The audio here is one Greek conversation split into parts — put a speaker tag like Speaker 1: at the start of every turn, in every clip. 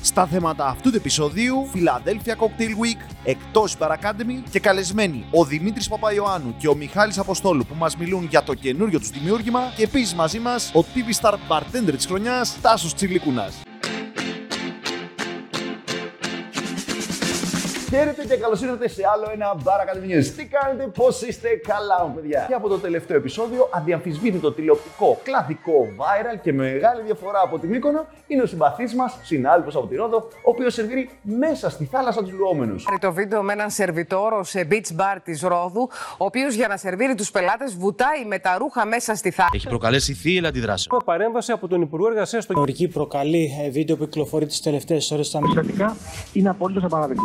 Speaker 1: Στα θέματα αυτού του επεισοδίου, Philadelphia Cocktail Week, εκτός Bar Academy και καλεσμένοι ο Δημήτρης Παπαϊωάννου και ο Μιχάλης Αποστόλου που μας μιλούν για το καινούριο τους δημιούργημα και επίσης μαζί μας ο TV Star Bartender της χρονιάς, Τάσος Τσιλίκουνας. Χαίρετε και καλώς ήρθατε σε άλλο ένα Bar Academy News. Τι κάνετε, πώς είστε, καλά μου παιδιά. Και από το τελευταίο επεισόδιο, αδιαμφισβήτητο τηλεοπτικό, κλαδικό, viral και με μεγάλη διαφορά από την Μύκονο είναι ο συμπαθής μας, συνάδελφο από τη Ρόδο, ο οποίος σερβίρει μέσα στη θάλασσα τους λουόμενους.
Speaker 2: Το βίντεο με έναν σερβιτόρο σε beach bar της Ρόδου, ο οποίος για να σερβίρει τους πελάτες βουτάει με τα ρούχα μέσα στη θάλασσα.
Speaker 3: Έχει προκαλέσει θύελα αντιδράσεων.
Speaker 4: Έχουμε παρέμβαση από τον Υπουργό Εργασίας στο
Speaker 5: Γεωργική προκαλεί ε, βίντεο που κυκλοφορεί τις τελευταίες ώρες στα
Speaker 6: Ουσιαστικά είναι απολύτω απαράδεκτο.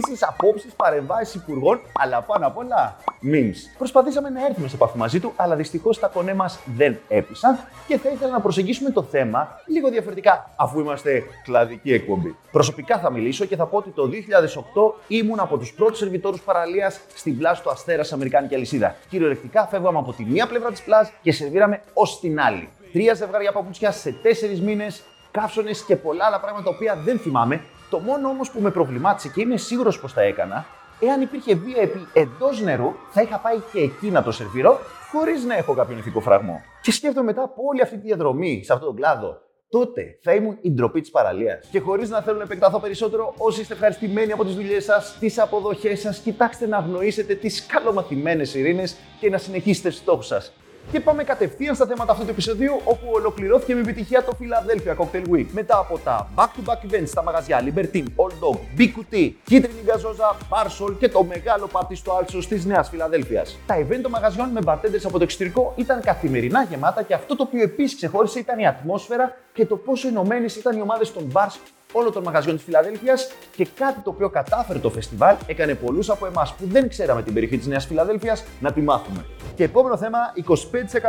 Speaker 1: Συζητήσει, απόψεις, παρεμβάσεις υπουργών, αλλά πάνω απ' όλα memes. Προσπαθήσαμε να έρθουμε σε επαφή μαζί του, αλλά δυστυχώς τα κονέ μας δεν έπεισαν και θα ήθελα να προσεγγίσουμε το θέμα λίγο διαφορετικά, αφού είμαστε κλαδική εκπομπή. Προσωπικά θα μιλήσω και θα πω ότι το 2008 ήμουν από τους πρώτους σερβιτόρους παραλίας στην πλάζ του Αστέρας Αμερικάνικη Αλυσίδα. Κυριολεκτικά φεύγαμε από τη μία πλευρά της πλάζ και σερβίραμε ως την άλλη. Τρία ζευγάρια παπούτσια σε τέσσερις μήνες, καύσονες και πολλά άλλα πράγματα τα οποία δεν θυμάμαι. Το μόνο όμως που με προβλημάτισε και είμαι σίγουρος πως τα έκανα, εάν υπήρχε βία επί εντός νερού, θα είχα πάει και εκεί να το σερβίρω, χωρίς να έχω κάποιον ηθικό φραγμό. Και σκέφτομαι μετά από όλη αυτή τη διαδρομή σε αυτόν τον κλάδο, τότε θα ήμουν η ντροπή της παραλίας. Και χωρίς να θέλω να επεκταθώ περισσότερο, όσοι είστε ευχαριστημένοι από τις δουλειές σας, τις αποδοχές σας, κοιτάξτε να αγνοήσετε τις καλομαθημένες ειρήνες και να συνεχίσετε στους στόχους σας. Και πάμε κατευθείαν στα θέματα αυτού του επεισοδίου, όπου ολοκληρώθηκε με επιτυχία το Philadelphia Cocktail Week. Μετά από τα back-to-back events στα μαγαζιά Libertine, Old Dog, Big Cutie, Κίτρινη Γκαζόζα, Parsol και το μεγάλο πάρτι στο Άλσο της Νέας Φιλαδέλφιας. Τα event των μαγαζιών με bartenders από το εξωτερικό ήταν καθημερινά γεμάτα και αυτό το οποίο επίσης ξεχώρισε ήταν η ατμόσφαιρα και το πόσο ενωμένες ήταν οι ομάδες των bars όλων των μαγαζιών της Φιλαδέλφιας και κάτι το οποίο κατάφερε το φεστιβάλ έκανε πολλούς από εμάς που δεν ξέραμε την περιοχή της Νέας Φιλαδέλφιας να τη μάθουμε. Και επόμενο θέμα,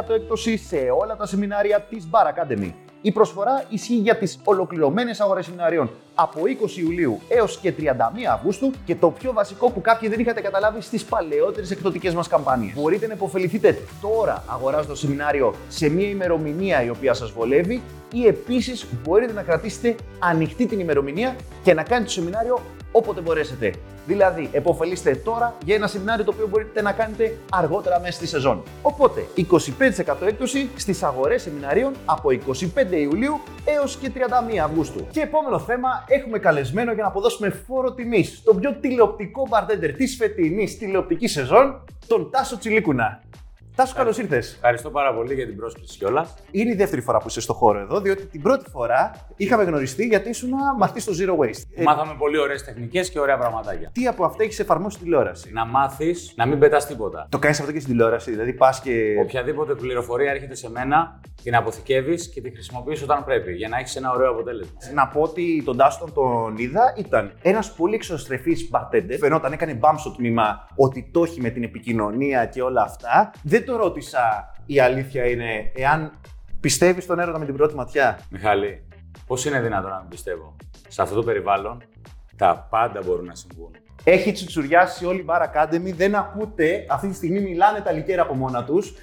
Speaker 1: 25% έκπτωση σε όλα τα σεμινάρια της Bar Academy. Η προσφορά ισχύει για τις ολοκληρωμένες αγορές σεμιναρίων από 20 Ιουλίου έως και 31 Αυγούστου και το πιο βασικό που κάποιοι δεν είχατε καταλάβει στις παλαιότερες εκδοτικές μας καμπάνιες. Μπορείτε να υποφεληθείτε τώρα αγοράζοντας το σεμινάριο σε μια ημερομηνία η οποία σας βολεύει ή επίσης μπορείτε να κρατήσετε ανοιχτή την ημερομηνία και να κάνετε το σεμινάριο όποτε μπορέσετε. Δηλαδή, εποφελείστε τώρα για ένα σεμινάριο το οποίο μπορείτε να κάνετε αργότερα μέσα στη σεζόν. Οπότε, 25% έκπτωση στις αγορές σεμιναρίων από 25 Ιουλίου έως και 31 Αυγούστου. Και επόμενο θέμα, έχουμε καλεσμένο για να αποδώσουμε φόρο τιμής στον πιο τηλεοπτικό bartender της φετινής τηλεοπτικής σεζόν, τον Τάσο Τσιλίκουνα. Τάσο, καλώς ήρθες.
Speaker 4: Ευχαριστώ πάρα πολύ για την πρόσκληση κιόλας.
Speaker 1: Είναι η δεύτερη φορά που είσαι στο χώρο εδώ, διότι την πρώτη φορά είχαμε γνωριστεί γιατί ήσουν μαθητής στο Zero Waste. Ε,
Speaker 4: Μάθαμε πολύ ωραίες τεχνικές και ωραία πραγματάκια.
Speaker 1: τι από αυτά έχεις εφαρμόσει στη τηλεόραση;
Speaker 4: Να μάθεις να μην πετάς τίποτα.
Speaker 1: Το κάνεις αυτό και στην τηλεόραση, δηλαδή πας και.
Speaker 4: Οποιαδήποτε πληροφορία έρχεται σε μένα, την αποθηκεύεις και τη χρησιμοποιείς όταν πρέπει για να έχεις ένα ωραίο αποτέλεσμα.
Speaker 1: Να πω ότι τον Τάστον τον είδα, ήταν ένας πολύ εξωστρεφής bartender. Φαινόταν, έκανε μπαμ στο τμήμα ότι το έχει με την επικοινωνία και όλα αυτά. Δεν το ρώτησα η αλήθεια είναι εάν πιστεύεις στον έρωτα με την πρώτη ματιά;
Speaker 4: Μιχάλη, πώς είναι δυνατόν να μην πιστεύω; Σε αυτό το περιβάλλον τα πάντα μπορούν να συμβούν.
Speaker 1: Έχει τσουτσουριάσει όλη η Bar Academy, δεν ακούτε. Αυτή τη στιγμή μιλάνε τα λικέρ από μόνα τους.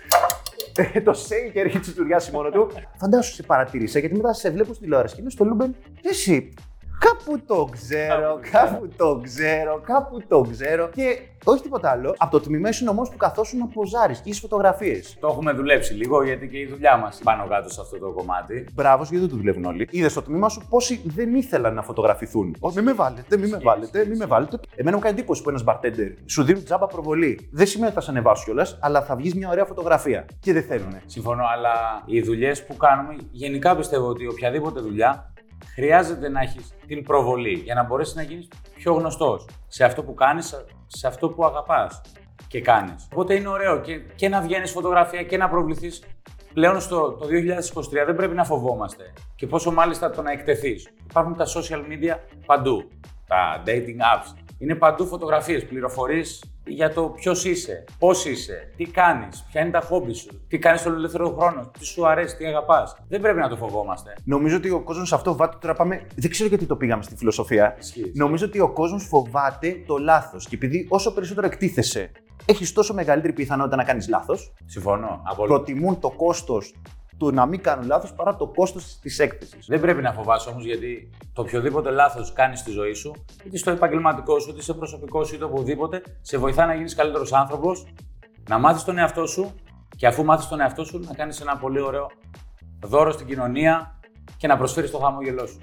Speaker 1: το shaker έχει τσουτσουριάσει μόνο του. Φαντάσου σε παρατήρησα γιατί μετά σε βλέπω στη τηλεόραση και είναι στο Λούμπεν. Εσύ, κάπου το ξέρω, κάπου το ξέρω, κάπου το ξέρω. Και όχι τίποτα άλλο. Από το τμήμα ήσουν όμως που καθόσουν να ποζάρει και είσαι φωτογραφίες.
Speaker 4: Το έχουμε δουλέψει λίγο γιατί και η δουλειά μας πάνω κάτω σε αυτό το κομμάτι.
Speaker 1: Μπράβο, γιατί δεν το δουλεύουν όλοι. Είδες στο τμήμα σου πόσοι δεν ήθελαν να φωτογραφηθούν. Όχι, μην με βάλετε, μην με βάλετε, μην με βάλετε. Εμένα μου κάνει εντύπωση που ένας bartender σου δίνουν τζάμπα προβολή. Δεν σημαίνει ότι θα σε ανεβάσω κιόλας, αλλά θα βγεις μια ωραία φωτογραφία. Και δεν θέλουν.
Speaker 4: Συμφωνώ, αλλά οι δουλειές που κάνουμε, γενικά πιστεύω ότι οποιαδήποτε δουλειά χρειάζεται να έχεις την προβολή για να μπορέσεις να γίνεις πιο γνωστός σε αυτό που κάνεις, σε αυτό που αγαπάς και κάνεις. Οπότε είναι ωραίο και, και να βγαίνεις φωτογραφία και να προβληθείς. Πλέον στο το 2023 δεν πρέπει να φοβόμαστε. Και πόσο μάλιστα το να εκτεθείς. Υπάρχουν τα social media παντού. Τα dating apps. Είναι παντού φωτογραφίες, πληροφορίες για το ποιος είσαι, πώς είσαι, τι κάνεις, ποια είναι τα χόμπι σου, τι κάνεις στον ελεύθερο χρόνο, τι σου αρέσει, τι αγαπάς. Δεν πρέπει να το φοβόμαστε.
Speaker 1: Νομίζω ότι ο κόσμος αυτό βάται. Τώρα πάμε. Δεν ξέρω γιατί το πήγαμε στη φιλοσοφία.
Speaker 4: Ισχύει.
Speaker 1: Νομίζω ότι ο κόσμος φοβάται το λάθος. Και επειδή όσο περισσότερο εκτίθεσαι, έχεις τόσο μεγαλύτερη πιθανότητα να κάνεις λάθος.
Speaker 4: Συμφωνώ. Απόλυτα.
Speaker 1: Προτιμούν το κόστος του να μην κάνουν λάθος παρά το κόστος της έκθεσης.
Speaker 4: Δεν πρέπει να φοβάσαι όμως γιατί το οποιοδήποτε λάθος κάνεις στη ζωή σου, είτε στο επαγγελματικό σου, είτε σε προσωπικό σου, είτε οπουδήποτε, σε βοηθά να γίνεις καλύτερος άνθρωπος, να μάθεις τον εαυτό σου και αφού μάθεις τον εαυτό σου, να κάνεις ένα πολύ ωραίο δώρο στην κοινωνία και να προσφέρεις το χαμόγελό σου.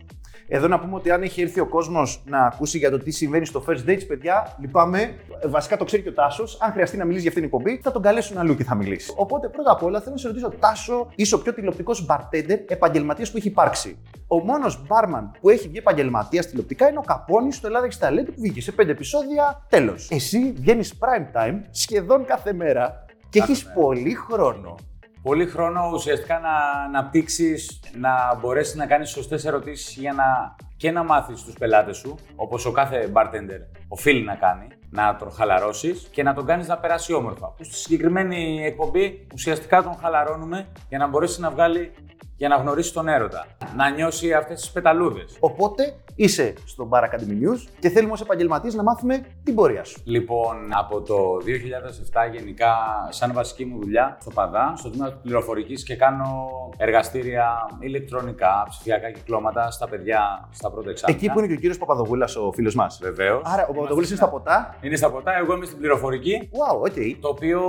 Speaker 1: Εδώ να πούμε ότι αν έχει έρθει ο κόσμος να ακούσει για το τι συμβαίνει στο first dates, παιδιά, λυπάμαι. Ε, Βασικά το ξέρει και ο Τάσος. Αν χρειαστεί να μιλήσει για αυτήν την εκπομπή, θα τον καλέσουν αλλού και θα μιλήσει. Οπότε πρώτα απ' όλα θέλω να σε ρωτήσω, Τάσο, είσαι ο πιο τηλεοπτικός bartender επαγγελματίας που έχει υπάρξει. Ο μόνος barman που έχει βγει επαγγελματίας τηλεοπτικά είναι ο Καπώνης στο Ελλάδα έχει ταλέντο που βγήκε σε πέντε επεισόδια. Τέλος. Εσύ βγαίνεις prime time σχεδόν κάθε μέρα και
Speaker 4: Κάθε
Speaker 1: έχεις
Speaker 4: μέρα.
Speaker 1: πολύ χρόνο.
Speaker 4: Πολύ χρόνο ουσιαστικά να αναπτύξεις, να μπορέσεις να κάνεις σωστές ερωτήσεις για να και να μάθεις τους πελάτες σου, όπως ο κάθε bartender οφείλει να κάνει, να τον χαλαρώσεις και να τον κάνεις να περάσει όμορφα. Που στη συγκεκριμένη εκπομπή ουσιαστικά τον χαλαρώνουμε για να μπορέσει να βγάλει, για να γνωρίσει τον έρωτα. Να νιώσει αυτές τις πεταλούδες.
Speaker 1: Οπότε είσαι στο Bar Academy News και θέλουμε ως επαγγελματίες να μάθουμε την πορεία σου.
Speaker 4: Λοιπόν, από το 2007 γενικά, σαν βασική μου δουλειά στο ΠΑΔΑ, στο τμήμα πληροφορικής και κάνω εργαστήρια ηλεκτρονικά, ψηφιακά κυκλώματα στα παιδιά στα πρώτα εξάμεινα.
Speaker 1: Εκεί που είναι και ο κύριος Παπαδογούλας, ο φίλος μας.
Speaker 4: Βεβαίως.
Speaker 1: Άρα, ο Παπαδογούλη είναι στα ποτά.
Speaker 4: Είναι στα ποτά, εγώ είμαι στην πληροφορική.
Speaker 1: Wow, OK.
Speaker 4: Το οποίο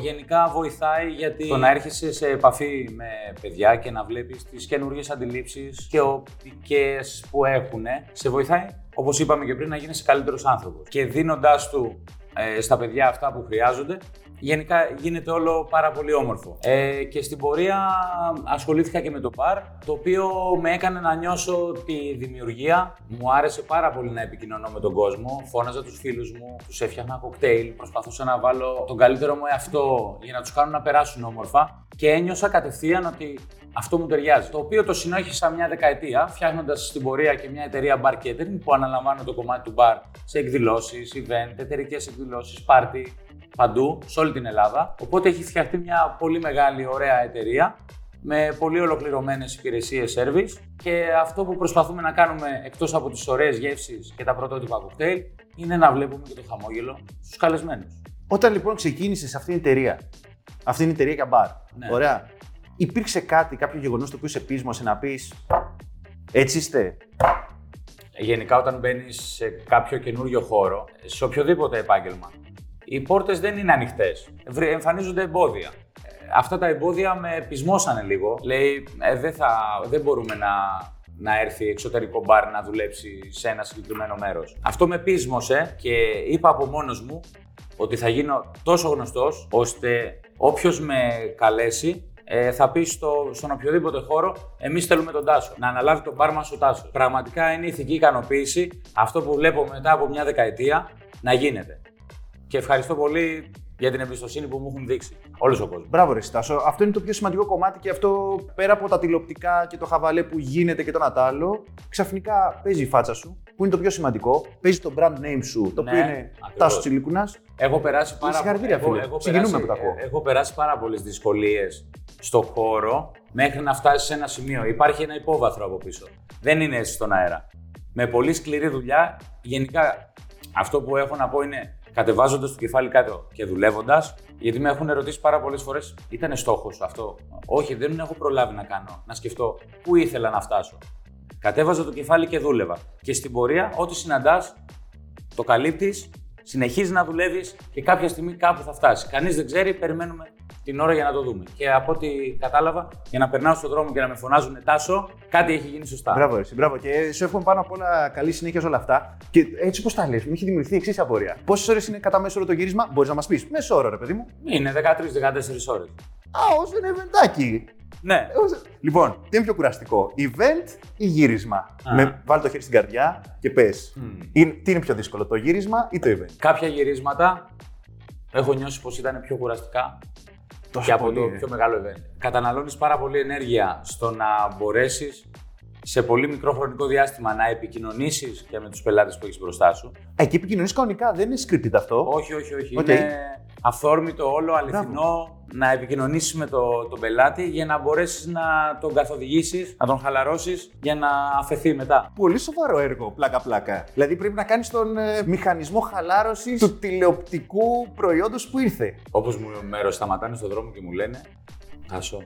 Speaker 4: γενικά βοηθάει γιατί το να έρχεσαι σε επαφή με παιδιά και να βλέπεις τις καινούργιες αντιλήψεις και οπτικές που έχουν, σε βοηθάει, όπως είπαμε και πριν, να γίνεσαι καλύτερος άνθρωπος. Και δίνοντάς του ε, στα παιδιά αυτά που χρειάζονται, γενικά γίνεται όλο πάρα πολύ όμορφο. Ε, και στην πορεία ασχολήθηκα και με το μπαρ, το οποίο με έκανε να νιώσω τη δημιουργία. Μου άρεσε πάρα πολύ να επικοινωνώ με τον κόσμο. Φώναζα τους φίλους μου, τους έφτιαχνα κοκτέιλ, προσπαθούσα να βάλω τον καλύτερο μου εαυτό για να τους κάνω να περάσουν όμορφα και ένιωσα κατευθείαν ότι αυτό μου ταιριάζει. Το οποίο το συνόχισα μια δεκαετία, φτιάχνοντας στην πορεία και μια εταιρεία bar catering που αναλαμβάνω το κομμάτι του bar σε εκδηλώσεις, event, εταιρικές εκδηλώσεις, party, παντού, σε όλη την Ελλάδα. Οπότε έχει φτιαχτεί μια πολύ μεγάλη, ωραία εταιρεία με πολύ ολοκληρωμένες υπηρεσίες service και αυτό που προσπαθούμε να κάνουμε εκτός από τις ωραίες γεύσεις και τα πρωτότυπα κοκτέιλ είναι να βλέπουμε και το χαμόγελο στους καλεσμένους.
Speaker 1: Όταν λοιπόν ξεκίνησες αυτή την εταιρεία, αυτή είναι η εταιρεία για μπαρ.
Speaker 4: Ναι.
Speaker 1: Ωραία. Υπήρξε κάτι, κάποιο γεγονός το οποίο σε πείσμωσε να πεις Έτσι είστε.
Speaker 4: Γενικά όταν μπαίνεις σε κάποιο καινούριο χώρο, σε οποιοδήποτε επάγγελμα, οι πόρτες δεν είναι ανοιχτές. Βρε- Εμφανίζονται εμπόδια. Ε, Αυτά τα εμπόδια με πεισμώσανε λίγο. Λέει, ε, δεν, θα, δεν μπορούμε να, να έρθει εξωτερικό μπαρ να δουλέψει σε ένα συγκεκριμένο μέρος. Αυτό με πείσμωσε και είπα από μόνος μου ότι θα γίνω τόσο γνωστός, ώστε όποιος με καλέσει ε, θα πει στο, στον οποιοδήποτε χώρο, εμείς θέλουμε τον Τάσο. Να αναλάβει τον μπαρ μας ο Τάσος. Πραγματικά είναι ηθική ικανοποίηση αυτό που βλέπω μετά από μια δεκαετία να γίνεται. Και ευχαριστώ πολύ για την εμπιστοσύνη που μου έχουν δείξει. Όλος ο κόσμος.
Speaker 1: Μπράβο, ρε Στάσο. Αυτό είναι το πιο σημαντικό κομμάτι και αυτό πέρα από τα τηλεοπτικά και το χαβαλέ που γίνεται και το ένα τ' άλλο, ξαφνικά παίζει η φάτσα σου, που είναι το πιο σημαντικό. Παίζει το brand name σου, το
Speaker 4: Ναι,
Speaker 1: οποίο είναι
Speaker 4: ακριβώς.
Speaker 1: Τάσος Τσιλίκουνα.
Speaker 4: Έχω περάσει πάρα,
Speaker 1: Συγχαρητήρια,
Speaker 4: έχω-
Speaker 1: φίλε.
Speaker 4: έχω
Speaker 1: Συγκινούμε
Speaker 4: περάσει-
Speaker 1: που τα ακούω.
Speaker 4: Έχω περάσει πάρα πολλές δυσκολίες στο χώρο μέχρι να φτάσεις σε ένα σημείο. Υπάρχει ένα υπόβαθρο από πίσω. Δεν είναι έτσι στον αέρα. Με πολύ σκληρή δουλειά, γενικά αυτό που έχω να πω είναι κατεβάζοντας το κεφάλι κάτω και δουλεύοντας, γιατί με έχουν ερωτήσει πάρα πολλές φορές, ήταν στόχος αυτό; Όχι, δεν έχω προλάβει να κάνω, να σκεφτώ πού ήθελα να φτάσω. Κατέβαζα το κεφάλι και δούλευα. Και στην πορεία, ό,τι συναντάς, το καλύπτεις, συνεχίζεις να δουλεύεις και κάποια στιγμή κάπου θα φτάσεις. Κανείς δεν ξέρει, περιμένουμε την ώρα για να το δούμε. Και από ό,τι κατάλαβα, για να περνάω στον δρόμο και να με φωνάζουν Τάσο, κάτι έχει γίνει σωστά.
Speaker 1: Μπράβο, εσύ, μπράβο. Και σου εύχομαι πάνω απ' όλα καλή συνέχεια σε όλα αυτά. Και έτσι πώς τα λες, μου έχει δημιουργηθεί εξής απορία. Πόσες ώρες είναι κατά μέσο όρο το γύρισμα, μπορείς να μας πεις. Μέσο όρο, ρε παιδί μου.
Speaker 4: Είναι 13-14 ώρες.
Speaker 1: Α, όσο είναι ευεντάκι.
Speaker 4: Ναι.
Speaker 1: Όσο- Λοιπόν, τι είναι πιο κουραστικό, event ή γύρισμα;
Speaker 4: Α.
Speaker 1: Με, βάλει το χέρι στην καρδιά και πες.
Speaker 4: Μμμ.
Speaker 1: Τι είναι πιο δύσκολο, το γύρισμα ή το event;
Speaker 4: Κάποια γυρίσματα έχω νιώσει πως ήταν πιο κουραστικά
Speaker 1: Τόσο
Speaker 4: και από
Speaker 1: πολύ,
Speaker 4: το
Speaker 1: ε.
Speaker 4: πιο μεγάλο event. Καταναλώνεις πάρα πολύ ενέργεια στο να μπορέσεις σε πολύ μικρό χρονικό διάστημα να επικοινωνήσεις και με τους πελάτες που έχεις μπροστά σου.
Speaker 1: Εκεί επικοινωνείς κανονικά, δεν είναι scripted αυτό.
Speaker 4: Όχι, όχι, όχι.
Speaker 1: Οκ.
Speaker 4: Είναι αυθόρμητο όλο, αληθινό, να επικοινωνήσεις με το, τον πελάτη για να μπορέσεις να τον καθοδηγήσεις, να τον χαλαρώσεις για να αφεθεί μετά.
Speaker 1: Πολύ σοβαρό έργο, πλάκα-πλάκα. Δηλαδή πρέπει να κάνεις τον ε, μηχανισμό χαλάρωσης του τηλεοπτικού προϊόντος που ήρθε.
Speaker 4: Όπως μου με σταματάνε στον δρόμο και μου λένε, Τάσο,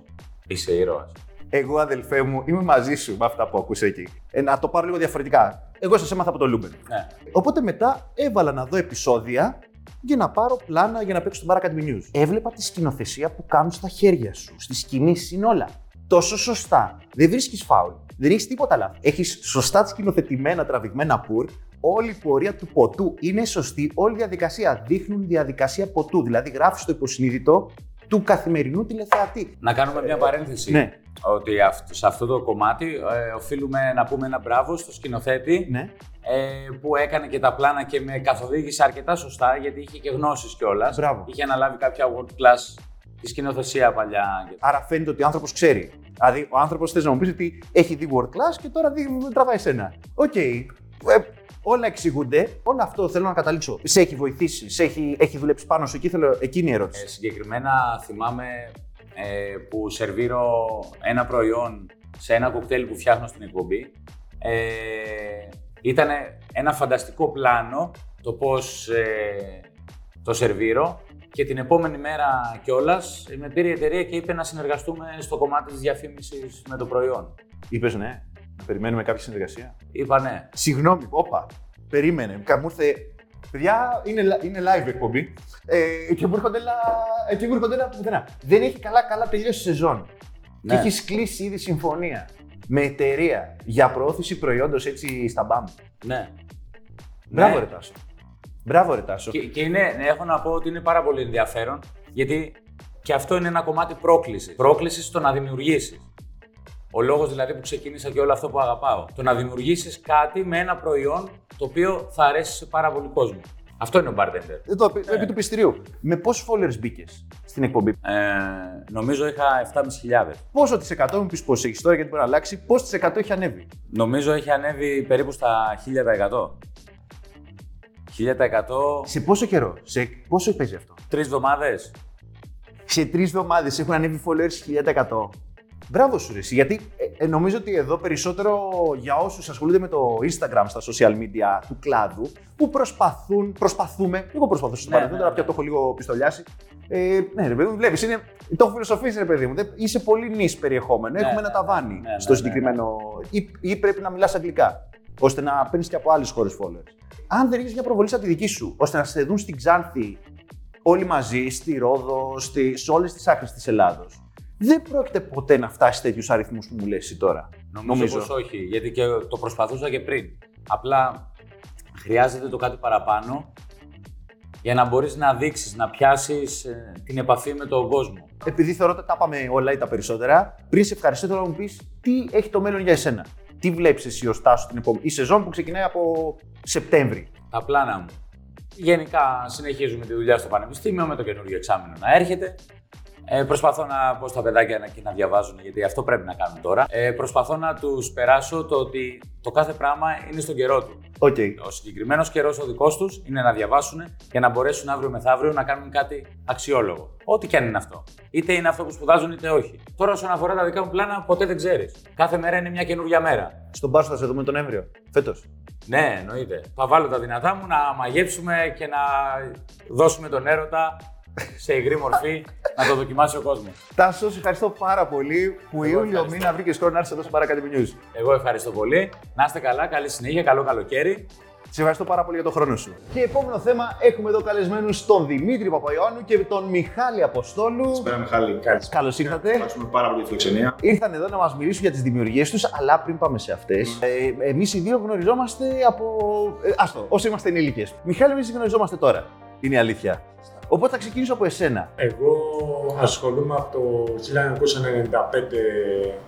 Speaker 4: Είσαι ήρωας.
Speaker 1: Εγώ, αδελφέ μου, είμαι μαζί σου με αυτά που ακούς εκεί. Ε, να το πάρω λίγο διαφορετικά. Εγώ σας έμαθα από το Λούμπεν.
Speaker 4: Ναι.
Speaker 1: Οπότε μετά έβαλα να δω επεισόδια για να πάρω πλάνα για να παίξω στον Bar Academy News. Έβλεπα τη σκηνοθεσία που κάνουν στα χέρια σου, στη σκηνή είναι όλα. Τόσο σωστά. Δεν βρίσκεις φάουλ. Δεν έχεις τίποτα λάθος. Έχεις σωστά σκηνοθετημένα τραβηγμένα pour. Όλη η πορεία του ποτού είναι σωστή. Όλη η διαδικασία δείχνουν διαδικασία ποτού. Δηλαδή γράφεις το υποσυνείδητο του καθημερινού τηλεθεατή.
Speaker 4: Να κάνουμε μια παρένθεση.
Speaker 1: Ναι.
Speaker 4: Ότι αυτό, σε αυτό το κομμάτι ε, οφείλουμε να πούμε ένα μπράβο στο σκηνοθέτη
Speaker 1: Ναι.
Speaker 4: ε, που έκανε και τα πλάνα και με καθοδήγησε αρκετά σωστά γιατί είχε και γνώσεις κιόλας.
Speaker 1: Μπράβο.
Speaker 4: Είχε αναλάβει κάποια world class τη σκηνοθεσία παλιά.
Speaker 1: Άρα φαίνεται ότι ο άνθρωπος ξέρει. Δηλαδή, ο άνθρωπος θες να μου πεις ότι έχει δει world class και τώρα δει, τραβάει εσένα. Οκ. Ε, όλα εξηγούνται. Όλο αυτό θέλω να καταλήξω. Σε έχει βοηθήσει, σε έχει, έχει δουλέψει πάνω σου. Εκεί θέλω, εκείνη η ερώτηση.
Speaker 4: Ε, συγκεκριμένα θυμάμαι ε, που σερβίρω ένα προϊόν σε ένα κοκτέιλ που φτιάχνω στην εκπομπή. Ε, ήταν ένα φανταστικό πλάνο το πώς ε, το σερβίρω και την επόμενη μέρα κιόλας με πήρε η εταιρεία και είπε να συνεργαστούμε στο κομμάτι της διαφήμισης με το προϊόν.
Speaker 1: Είπες ναι, να περιμένουμε κάποια συνεργασία.
Speaker 4: Είπα ναι.
Speaker 1: Συγγνώμη, όπα. Περίμενε. Κα- Μου ήρθε. Παιδιά, είναι, li- είναι live εκπομπή. Ε, και μου έρχονται έλα. ε, Και μου έρχονται έλα από πουθενά. Δεν έχει καλά-καλά τελειώσει η σεζόν.
Speaker 4: Ναι.
Speaker 1: Και έχεις κλείσει ήδη συμφωνία με εταιρεία για προώθηση προϊόντος έτσι στα μπαμ.
Speaker 4: ναι.
Speaker 1: Μπράβο,
Speaker 4: Ναι.
Speaker 1: ρε Τάσο. Μπράβο, ρε Τάσο.
Speaker 4: Και, και είναι, ναι, έχω να πω ότι είναι πάρα πολύ ενδιαφέρον γιατί και αυτό είναι ένα κομμάτι πρόκλησης. Πρόκλησης στο να δημιουργήσεις. Ο λόγος δηλαδή που ξεκίνησα και όλο αυτό που αγαπάω. Το να δημιουργήσεις κάτι με ένα προϊόν το οποίο θα αρέσει σε πάρα πολύ κόσμο. Αυτό είναι ο bartender.
Speaker 1: Εδώ, επί- επί του πιστηρίου. Με πόσους followers μπήκες στην εκπομπή;
Speaker 4: Ε, νομίζω είχα 7.500.
Speaker 1: Πόσο τη 100 μου πεις πώς έχεις τώρα, γιατί μπορεί να αλλάξει, πόσο τη 100 έχει ανέβει;
Speaker 4: Νομίζω έχει ανέβει περίπου στα 1000%. 1000%
Speaker 1: Σε πόσο καιρό, σε πόσο παίζει αυτό;
Speaker 4: τρεις εβδομάδες.
Speaker 1: Σε τρεις εβδομάδες έχουν ανέβει followers 1000%. Μπράβο σου, ρε, εσύ, γιατί ε, ε, νομίζω ότι εδώ περισσότερο για όσους ασχολούνται με το Instagram στα social media του κλάδου, που προσπαθούν, προσπαθούμε, εγώ προσπαθώ στο
Speaker 4: Ναι,
Speaker 1: παρελθόν,
Speaker 4: ναι,
Speaker 1: τώρα
Speaker 4: ναι.
Speaker 1: πια το έχω λίγο πιστολιάσει. Ε, ναι, ρε παιδί μου, βλέπεις, είναι, το έχω φιλοσοφήσει, ρε παιδί μου. Δεν, είσαι πολύ νης περιεχόμενο.
Speaker 4: Ναι,
Speaker 1: Έχουμε
Speaker 4: ναι,
Speaker 1: ένα ταβάνι
Speaker 4: ναι, ναι,
Speaker 1: στο
Speaker 4: ναι,
Speaker 1: συγκεκριμένο. Ή, ή πρέπει να μιλάς αγγλικά, ώστε να παίρνεις και από άλλες χώρες followers. Αν δεν έχεις μια προβολή σαν τη δική σου, ώστε να σε δουν στην Ξάνθη όλοι μαζί, στη Ρόδο, στη, σε όλες τις άκρες της Ελλάδος, δεν πρόκειται ποτέ να φτάσει τέτοιους αριθμούς που μου λες τώρα.
Speaker 4: Νομίζω, πως όχι, γιατί και το προσπαθούσα και πριν. Απλά χρειάζεται το κάτι παραπάνω για να μπορείς να δείξεις, να πιάσεις ε, την επαφή με τον κόσμο.
Speaker 1: Επειδή θεωρώ ότι τα πάμε όλα ή τα περισσότερα, πριν σε ευχαριστώ, θέλω να μου πεις τι έχει το μέλλον για εσένα. Τι βλέπεις εσύ ως Τάσο την επόμενη. Η σεζόν που ξεκινάει από Σεπτέμβρη.
Speaker 4: Τα πλάνα μου. Γενικά συνεχίζουμε τη δουλειά στο Πανεπιστήμιο με το καινούργιο εξάμηνο να έρχεται. Ε, προσπαθώ να πω στα παιδάκια να, και να διαβάζουν, γιατί αυτό πρέπει να κάνουν τώρα. Ε, προσπαθώ να τους περάσω το ότι το κάθε πράγμα είναι στον καιρό του.
Speaker 1: Οκ.
Speaker 4: Ο συγκεκριμένος καιρός ο δικός τους είναι να διαβάσουν για να μπορέσουν αύριο μεθαύριο να κάνουν κάτι αξιόλογο. Ό,τι και αν είναι αυτό. Είτε είναι αυτό που σπουδάζουν είτε όχι. Τώρα, όσον αφορά τα δικά μου πλάνα, ποτέ δεν ξέρεις. Κάθε μέρα είναι μια καινούργια μέρα.
Speaker 1: Στον Πάσο θα σε δούμε τον Νοέμβριο. Φέτος.
Speaker 4: Ναι, εννοείται. Θα βάλω τα δυνατά μου να μαγεύσουμε και να δώσουμε τον έρωτα σε υγρή μορφή να το δοκιμάσει ο κόσμος.
Speaker 1: Τάσος, σε ευχαριστώ πάρα πολύ που Ιούλιο
Speaker 4: ευχαριστώ.
Speaker 1: μήνα βρήκες χρόνο να έρθεις εδώ στο Bar Academy News.
Speaker 4: Εγώ ευχαριστώ πολύ. Να είστε καλά, καλή συνέχεια, καλό καλοκαίρι.
Speaker 1: Σε ευχαριστώ πάρα πολύ για τον χρόνο σου. Και επόμενο θέμα έχουμε εδώ καλεσμένους τον Δημήτρη Παπαϊωάννου και τον Μιχάλη Αποστόλου.
Speaker 3: Καλησπέρα Μιχάλη, καλησπέρα.
Speaker 1: Καλώ ήρθατε.
Speaker 3: Ευχαριστούμε πάρα πολύ για τη φιλοξενία.
Speaker 1: Ήρθαν εδώ να μας μιλήσουν για τις δημιουργίες τους, αλλά πριν πάμε σε αυτές, ε, εμείς οι δύο γνωριζόμαστε από. Ε, άστο, όσοι είμαστε ενήλικες. Μιχάλη, εμείς γνωριζόμαστε τώρα. Είναι η αλήθεια. Οπότε θα ξεκινήσω από εσένα.
Speaker 7: Εγώ ασχολούμαι από το 1995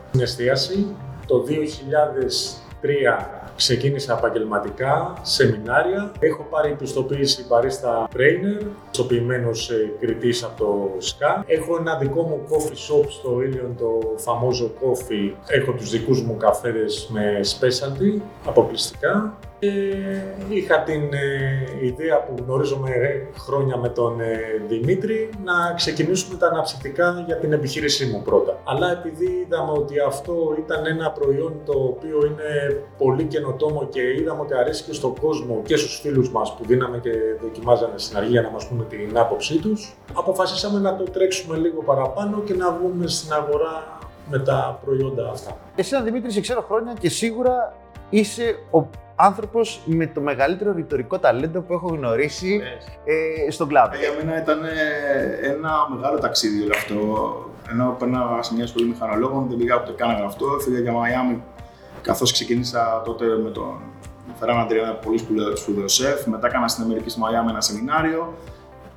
Speaker 7: στην εστίαση. Το 2003 ξεκίνησα επαγγελματικά, σεμινάρια. Έχω πάρει πιστοποίηση barista trainer, πιστοποιημένος ε, κριτής από το ΣΚΑ. Έχω ένα δικό μου coffee shop στο Ήλιον, το φαμόζο coffee. Έχω τους δικούς μου καφέδες με specialty, αποκλειστικά. Και είχα την ε, ιδέα που γνωρίζομαι ε, χρόνια με τον ε, Δημήτρη να ξεκινήσουμε τα αναψυκτικά για την επιχείρησή μου πρώτα. Αλλά επειδή είδαμε ότι αυτό ήταν ένα προϊόν το οποίο είναι πολύ καινοτόμο και είδαμε ότι αρέσει και στον κόσμο και στους φίλους μας που δίναμε και δοκιμάζανε στην αρχή για να μας πούνε την άποψή τους, αποφασίσαμε να το τρέξουμε λίγο παραπάνω και να βγούμε στην αγορά με τα προϊόντα αυτά.
Speaker 1: Εσένα Δημήτρη, σε ξέρω χρόνια και σίγουρα είσαι ο άνθρωπος με το μεγαλύτερο ρητορικό ταλέντο που έχω γνωρίσει ε, στον κλάδο.
Speaker 3: Για μένα ήταν ε, ένα μεγάλο ταξίδι όλο αυτό. Ενώ περνάω σε μια σχολή μηχανολόγων, δεν πήγα ούτε καν να γραφτώ. Έφυγα για Μαϊάμι καθώς ξεκίνησα τότε με τον Φεράν Αντρέα, ένα πολύ σπουδαίο σεφ. Μετά έκανα στην Αμερική, στη Μαϊάμι, ένα σεμινάριο.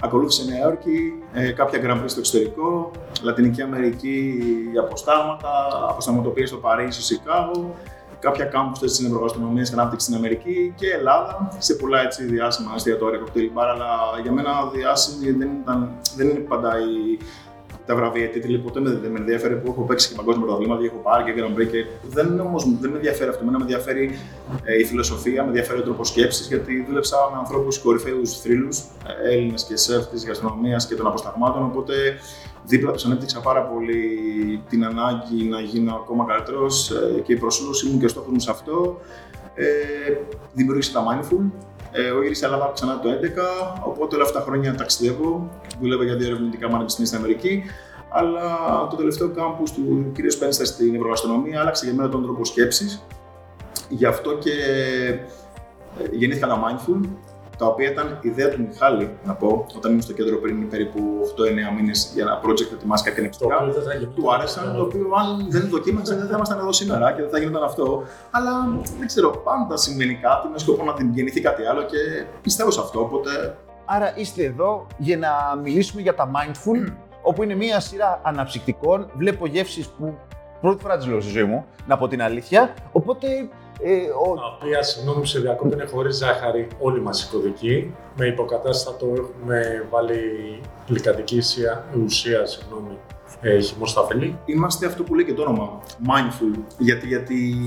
Speaker 3: Ακολούθησε Νέα Υόρκη, ε, κάποια Grand Prix στο εξωτερικό, Λατινική Αμερική για αποστάγματα, αποσταγματοποίηση στο Παρίσι, στο Σικάγο, κάποια κάμπους στην ευρωγαστρονομία και ανάπτυξη στην Αμερική και Ελλάδα, σε πολλά έτσι διάσημα εστιατόρια, κοκτέιλ μπαρ, αλλά για μένα διάσημη δεν, ήταν, δεν είναι πάντα η, τα βραβεία τίτλοι, ποτέ με, δεν με ενδιαφέρει που έχω παίξει και παγκόσμια πρωταθλήματα και έχω πάρει και Grand Prix. Και δεν, όμως, δεν με ενδιαφέρει αυτό. Εμένα με ενδιαφέρει ε, η φιλοσοφία, με ενδιαφέρει ο τρόπος σκέψης, γιατί δούλεψα με ανθρώπους κορυφαίους θρύλους, ε, Έλληνες και σεφ τη γαστρονομία και των αποσταγμάτων. Οπότε δίπλα τους ανέπτυξα πάρα πολύ την ανάγκη να γίνω ακόμα καλύτερος ε, και η προσήλωσή μου και ο στόχος μου σε αυτό. Ε, δημιούργησα τα Mindful, ε, εγώ γύρισα Ελλάδα ξανά το 2011, οπότε όλα αυτά τα χρόνια ταξιδεύω. Δούλευα για δύο ερευνητικά πανεπιστήμια στην Αμερική. Αλλά το τελευταίο κάμπους του κ. Σπένστα στην Ευρωαστρονομία άλλαξε για μένα τον τρόπο σκέψης. Γι' αυτό και ε, γεννήθηκα τα Mindful, τα οποία ήταν ιδέα του Μιχάλη, να πω, όταν ήμουν στο κέντρο πριν περίπου 8-9 μήνες για ένα project που ετοιμάσει κάποια νευτικά. Του άρεσαν, το οποίο αν δεν δοκίμαζε δεν θα ήμασταν εδώ σήμερα και δεν θα γινόταν αυτό. Αλλά δεν ξέρω, πάντα συμβαίνει κάτι με σκοπό να γεννηθεί κάτι άλλο και πιστεύω σε αυτό. Οπότε.
Speaker 1: Άρα είστε εδώ για να μιλήσουμε για τα Mindful, όπου είναι μία σειρά αναψυκτικών. Βλέπω γεύσεις που πρώτη φορά τις λέω στη ζωή μου, να πω την αλήθεια. Οπότε
Speaker 7: ε, ο... Τα οποία, συγγνώμη σε διακόπτω, είναι χωρίς ζάχαρη όλη μας η κωδική. Με υποκατάστατο έχουμε βάλει γλυκαντική ουσία, ουσία συγγνώμη, ε, χυμοσταφελή.
Speaker 3: Είμαστε αυτό που λέει και το όνομα, mindful, γιατί, γιατί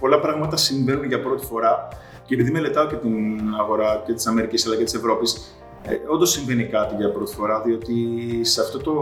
Speaker 3: πολλά πράγματα συμβαίνουν για πρώτη φορά και επειδή μελετάω και την αγορά και της Αμερικής αλλά και της Ευρώπης, ε, Όντως συμβαίνει κάτι για πρώτη φορά, διότι σε αυτό το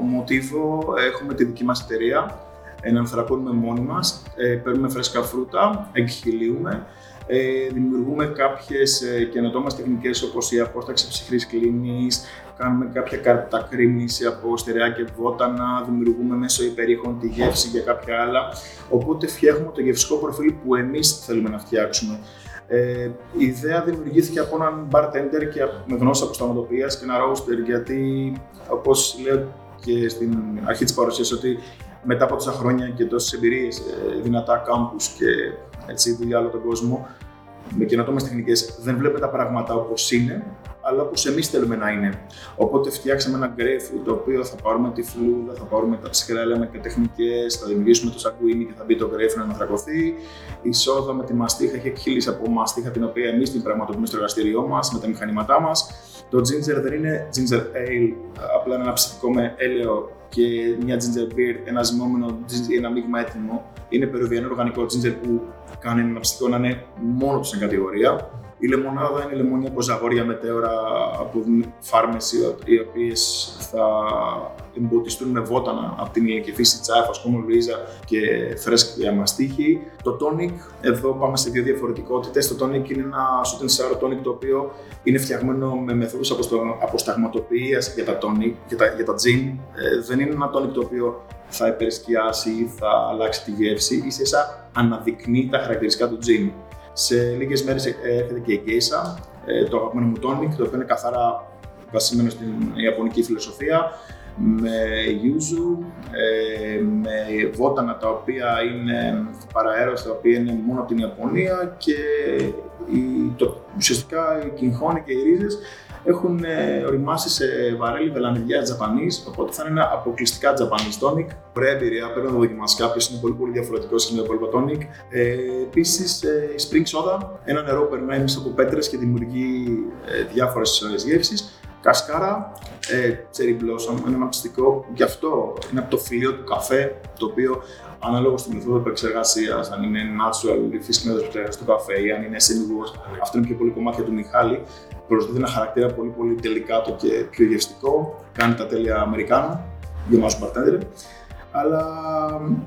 Speaker 3: μοτίβο έχουμε τη δική μας εταιρεία ενανθρακώνουμε μόνοι μας, ε, παίρνουμε φρέσκα φρούτα, εκχυλίουμε, ε, δημιουργούμε κάποιες ε, καινοτόμες τεχνικές όπως η απόσταξη ψυχρής κλίνης, κάνουμε κάποια κατακρίμνηση από στερεά και βότανα, δημιουργούμε μέσω υπερήχων τη γεύση για κάποια άλλα. Οπότε φτιάχνουμε το γευστικό προφίλ που εμείς θέλουμε να φτιάξουμε. Ε, η ιδέα δημιουργήθηκε από έναν bartender και με γνώση αποσταματοποιίας και ένα roaster, γιατί όπως λέω και στην αρχή της παρουσίας ότι μετά από τόσα χρόνια και τόσες εμπειρίες, ε, δυνατά κάμπους και έτσι, δουλειά όλο τον κόσμο, με καινοτόμες τεχνικές, δεν βλέπουμε τα πράγματα όπως είναι, αλλά όπως εμείς θέλουμε να είναι. Οπότε φτιάξαμε ένα γκρέφι το οποίο θα πάρουμε τη φλούδα, θα πάρουμε τα ψυχρά έλεμα και τεχνικές, θα δημιουργήσουμε το σακουίνι και θα μπει το γκρέφι να αναθρακωθεί. Η σόδα με τη μαστίχα έχει εκχύληση από μαστίχα την οποία εμείς την πραγματοποιούμε στο εργαστήριό μας με τα μηχανήματά μας. Το ginger δεν είναι ginger ale, απλά είναι ένα ψυχικό με έλαιο και μια ginger beer, ένας ζυμόμενο, ένα μείγμα έτοιμο. Είναι περουβιανό οργανικό ginger που κάνει ένα ψυχικό να είναι μόνο τους στην κατηγορία. Η λεμονάδα είναι λεμόνια από ζαγόρια μετέωρα από φάρμες οι οποίες θα εμποτιστούν με βότανα από την ηλικία φύση τσάφ, ας πούμε, Λουίζα και φρέσκια μαστίχη. Το tonic, εδώ πάμε σε δύο διαφορετικότητες. Το tonic είναι ένα sweet and sour tonic το οποίο είναι φτιαγμένο με μεθόδους αποσταγματοποιίας για τα tonic, για τα, για τα gin. Ε, δεν είναι ένα tonic το οποίο θα υπερσκιάσει ή θα αλλάξει τη γεύση, ίσα αναδεικνύει τα χαρακτηριστικά του gin. Σε λίγες μέρες έρχεται και η Geisha, ε, το αγαπημένο μου tonic, το οποίο είναι καθαρά βασισμένο στην Ιαπωνική φιλοσοφία, με yuzu, ε, με βότανα τα οποία είναι παραέρωση, τα οποία είναι μόνο από την Ιαπωνία και η, το, ουσιαστικά η κυγχώνη και οι ρίζες έχουν ε, οριμάσει σε βαρέλι βελανιδιά Τζαπανή, οπότε θα είναι ένα αποκλειστικά Japanese tonic. Ωραία εμπειρία, πρέπει να το δοκιμάσει κάποιος, είναι πολύ, πολύ διαφορετικός σε το υπόλοιπο tonic. Ε, Επίσης, ε, η spring soda, ένα νερό περνάει μέσα από πέτρες και δημιουργεί ε, διάφορες γεύσεις. Κασκάρα, ε, cherry blossom, ένα μαψιστικό που γι' αυτό είναι από το φιλίο του καφέ, το οποίο ανάλογα στη μεθόδο επεξεργασίας, αν είναι natural, η φυσική μέθοδο επεξεργασία του καφέ ή αν είναι semi αυτό είναι πιο πολύ κομμάτια του Μιχάλη, προσδίδει ένα χαρακτήρα πολύ πολύ τελικάτο και πιο γευστικό. Κάνει τα τέλεια Αμερικάνου, για εμά bartender. Αλλά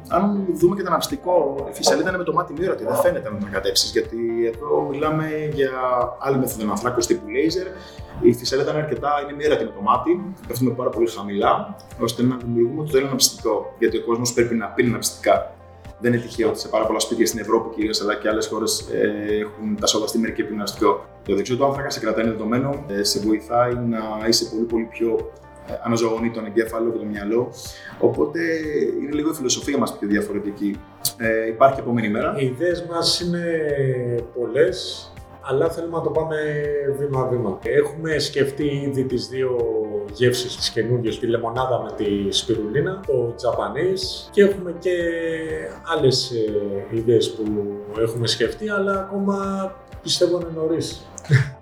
Speaker 3: αν δούμε και το αναψυκτικό, η φυσαλίδα είναι με το μάτι μύρωτη, δεν φαίνεται να την ανακατέψει. Γιατί εδώ μιλάμε για άλλη μέθοδο ανθράκου τύπου laser. Η φυσαλίδα είναι αρκετά είναι μύρωτη με το μάτι, πέφτουμε πάρα πολύ χαμηλά, ώστε να δημιουργούμε το τέλειο αναψυκτικό. Γιατί ο κόσμος πρέπει να πίνει αναψυκτικά. Δεν είναι τυχαίο ότι σε πάρα πολλά σπίτια στην Ευρώπη κυρίως αλλά και άλλες χώρες ε, έχουν τα σώτα στη μερική πειναστικό. Το δεξιό του άνθρακα σε κρατάει δεδομένο, ε, σε βοηθάει να είσαι πολύ, πολύ πιο ε, αναζωογονεί τον εγκέφαλο και το μυαλό. Οπότε είναι λίγο η φιλοσοφία μας πιο διαφορετική. Ε, υπάρχει επόμενη μέρα.
Speaker 7: Οι ιδέες μας είναι πολλές, αλλά θέλουμε να το πάμε βήμα-βήμα. Έχουμε σκεφτεί ήδη τις δύο γεύσεις τις καινούργιες, τη λεμονάδα με τη σπιρουλίνα, το Japanese και έχουμε και άλλες ε, ιδέες που έχουμε σκεφτεί, αλλά ακόμα πιστεύω είναι νωρίς.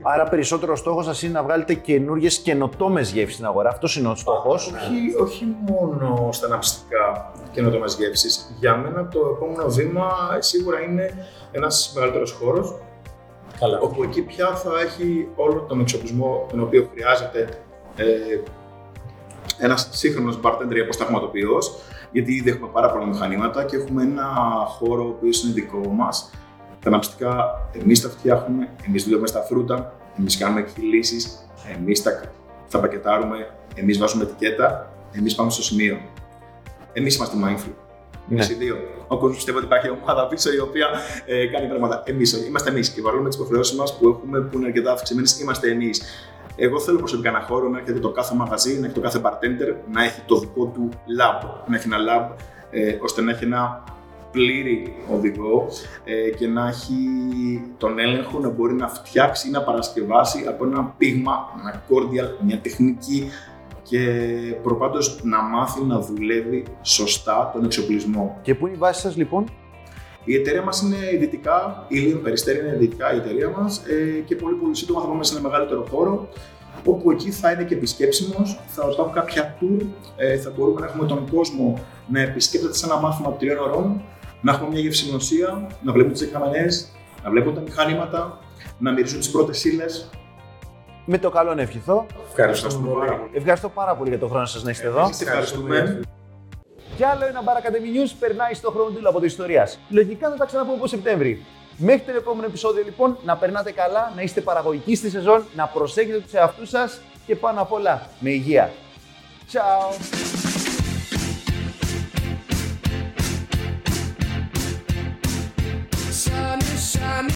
Speaker 1: Άρα, περισσότερο στόχος σας είναι να βγάλετε καινούριε καινοτόμες γεύσεις στην αγορά. Αυτός είναι ο στόχος.
Speaker 3: Όχι, όχι μόνο στα αναψυκτικά καινοτόμες γεύσεις. Για μένα το επόμενο βήμα σίγουρα είναι ένας μεγαλύτερος χώρος.
Speaker 7: Καλά.
Speaker 3: Όπου εκεί πια θα έχει όλο τον εξοπλισμό τον οποίο χρειάζεται ε, ένας σύγχρονος bartender ή αποσταγματοποιό. Γιατί ήδη έχουμε πάρα πολλά μηχανήματα και έχουμε ένα χώρο ο οποίο είναι δικό μας. Τα αναψυκτικά εμείς τα φτιάχνουμε, εμείς δουλεύουμε στα φρούτα, εμείς κάνουμε εκφυλίσει, εμείς τα, τα πακετάρουμε, εμείς βάζουμε ετικέτα, εμείς πάμε στο σημείο. Εμείς είμαστε mindful. Εμεί οι δύο. Ο κόσμος πιστεύει ότι υπάρχει ομάδα πίσω η οποία ε, κάνει πράγματα. Εμείς είμαστε εμείς και παρόλο με τις υποχρεώσεις μας που έχουμε, που είναι αρκετά αυξημένες, είμαστε εμείς. Εγώ θέλω προσωπικά ένα χώρο να έρχεται το κάθε μαγαζί, να έχει το κάθε bartender, να έχει το δικό του lab. Να έχει ένα lab ε, ώστε να έχει ένα πλήρη οδηγό ε, και να έχει τον έλεγχο να μπορεί να φτιάξει ή να παρασκευάσει από ένα πείγμα, ένα cordial, μια τεχνική και προπάντως να μάθει να δουλεύει σωστά τον εξοπλισμό.
Speaker 1: Και πού είναι η βάση σας, λοιπόν,
Speaker 3: Η εταιρεία μας είναι δυτικά, η Λίον Περιστέρη είναι δυτικά η εταιρεία μας ε, και πολύ πολύ σύντομα θα πάμε σε ένα μεγαλύτερο χώρο όπου εκεί θα είναι και επισκέψιμος, θα υπάρχουν κάποια tour, ε, θα μπορούμε να έχουμε τον κόσμο να επισκέπτεται σε ένα μάθημα τριών ωρών, να έχουμε μια γευσηγνωσία, να βλέπουν τις εκκαμενέ, να βλέπουν τα μηχανήματα, να μυρίζουν τις πρώτες ύλες.
Speaker 1: με το καλό να ευχηθώ.
Speaker 7: Ευχαριστούμε πολύ.
Speaker 1: Ευχαριστώ πάρα πολύ για τον χρόνο σας να είστε εδώ.
Speaker 3: Εμείς ευχαριστούμε.
Speaker 1: Κι άλλο ένα Bar Academy News περνάει στο χρόνο από της ιστορίας. Λογικά θα τα ξαναπούμε από Σεπτέμβρη. Μέχρι το επόμενο επεισόδιο λοιπόν να περνάτε καλά, να είστε παραγωγικοί στη σεζόν, να προσέχετε τους εαυτούς σας και πάνω απ' όλα με υγεία. Ciao! shine